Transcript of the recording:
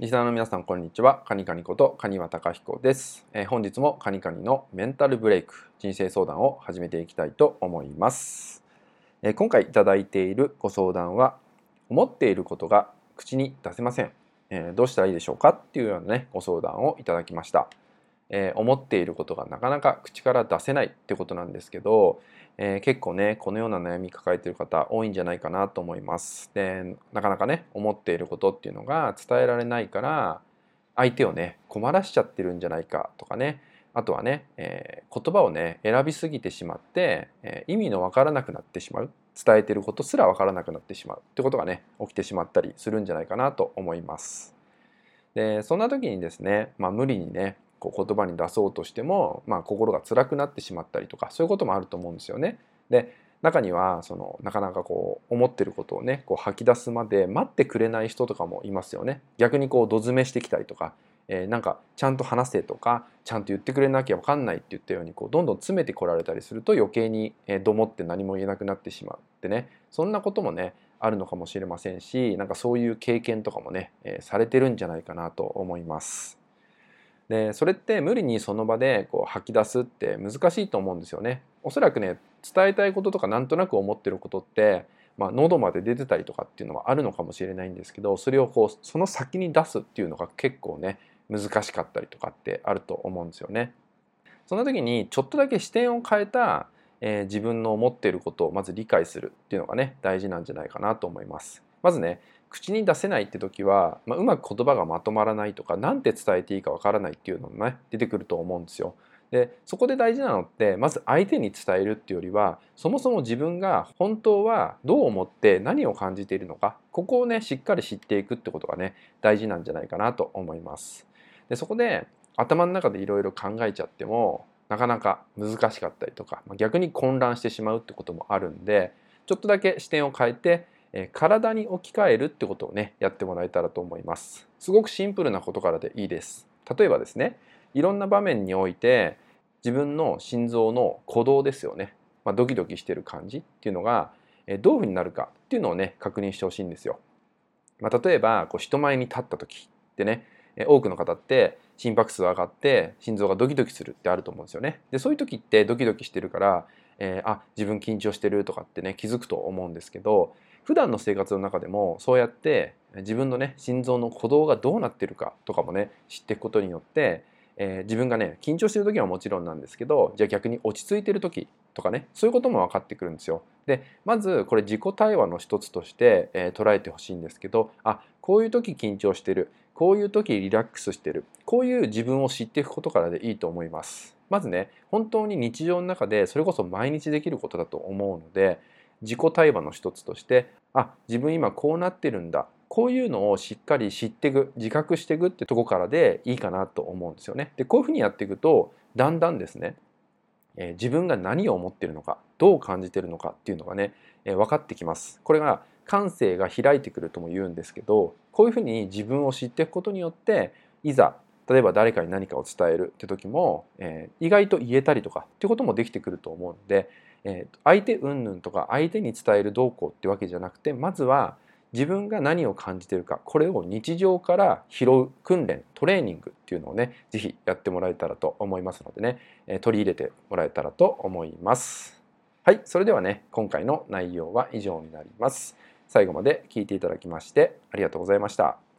リスナーの皆さんこんにちは。カニカニことカニワタカヒコです、えー、本日もカニカニのメンタルブレイク人生相談を始めていきたいと思います、えー、今回いただいているご相談は思っていることが口に出せません、えー、どうしたらいいでしょうかっていうようなねご相談をいただきました。えー、思っていることがなかなか口から出せないってことなんですけど、えー、結構ねこのような悩み抱えてる方多いんじゃないかなと思います。でなかなかね思っていることっていうのが伝えられないから相手をね困らしちゃってるんじゃないかとかねあとはね、えー、言葉をね選びすぎてしまって、えー、意味のわからなくなってしまう伝えてることすらわからなくなってしまうってことがね起きてしまったりするんじゃないかなと思います。でそんな時にですね、まあ、無理にねこう言葉に出そうとしても、まあ、心が辛くなってしまったりとかそういうこともあると思うんですよね。で中にはそのなかなかこう思ってることをねこう吐き出すまで待ってくれない人とかもいますよね。逆にこうど詰めしてきたりとか、えー、なんかちゃんと話せとかちゃんと言ってくれなきゃ分かんないって言ったようにこうどんどん詰めてこられたりすると余計にどもって何も言えなくなってしまってねそんなこともねあるのかもしれませんしなんかそういう経験とかもね、えー、されてるんじゃないかなと思います。でそれって無理にその場でこう吐き出すって難しいと思うんですよね。おそらくね伝えたいこととかなんとなく思ってることって、まあ、喉まで出てたりとかっていうのはあるのかもしれないんですけどそれをこうその先に出すっていうのが結構ね難しかったりとかってあると思うんですよね。その時にちょっとだけ視点を変えた、えー、自分の思っていることをまず理解するっていうのがね大事なんじゃないかなと思います。まずね口に出せないって時は、まあ、うまく言葉がまとまらないとか何て伝えていいかわからないっていうのもね出てくると思うんですよ。でそこで大事なのってまず相手に伝えるっていうよりはそもそも自分が本当はどう思って何を感じているのかここをねしっかり知っていくってことがね大事なんじゃないかなと思います。でそこで頭の中でいろいろ考えちゃってもなかなか難しかったりとか逆に混乱してしまうってこともあるんでちょっとだけ視点を変えてえ体に置き換えるってことをねやってもらえたらと思います。すごくシンプルなことからでいいです。例えばですねいろんな場面において自分の心臓の鼓動ですよね、まあ、ドキドキしてる感じっていうのがどういうふうになるかっていうのをね確認してほしいんですよ、まあ、例えばこう人前に立った時ってね多くの方って心拍数上がって心臓がドキドキするってあると思うんですよね。でそういう時ってドキドキしてるから、えー、あ自分緊張してるとかってね気づくと思うんですけど普段の生活の中でもそうやって自分のね心臓の鼓動がどうなってるかとかもね知っていくことによって、えー、自分がね緊張してる時はもちろんなんですけどじゃあ逆に落ち着いてる時とかねそういうことも分かってくるんですよ。でまずこれ自己対話の一つとして、えー、捉えてほしいんですけどあこういう時緊張してるこういう時リラックスしてるこういう自分を知っていくことからでいいと思います。まずね本当に日常の中でそれこそ毎日できることだと思うので自己対話の一つとしてあ自分今こうなってるんだこういうのをしっかり知っていく自覚していくってとこからでいいかなと思うんですよね。でこういうふうにやっていくとだんだんですね、えー、自分が何を思ってるのかどう感じてるのかっていうのがね、えー、分かってきます。これが感性が開いてくるとも言うんですけどこういうふうに自分を知っていくことによっていざ例えば誰かに何かを伝えるって時も、えー、意外と言えたりとかってこともできてくると思うのでえー、相手云々とか相手に伝えるどうこうってわけじゃなくてまずは自分が何を感じてるかこれを日常から拾う訓練トレーニングっていうのをね是非やってもらえたらと思いますのでね、えー、取り入れてもらえたらと思います。はい、それではね今回の内容は以上になります。最後まで聞いていただきましてありがとうございました。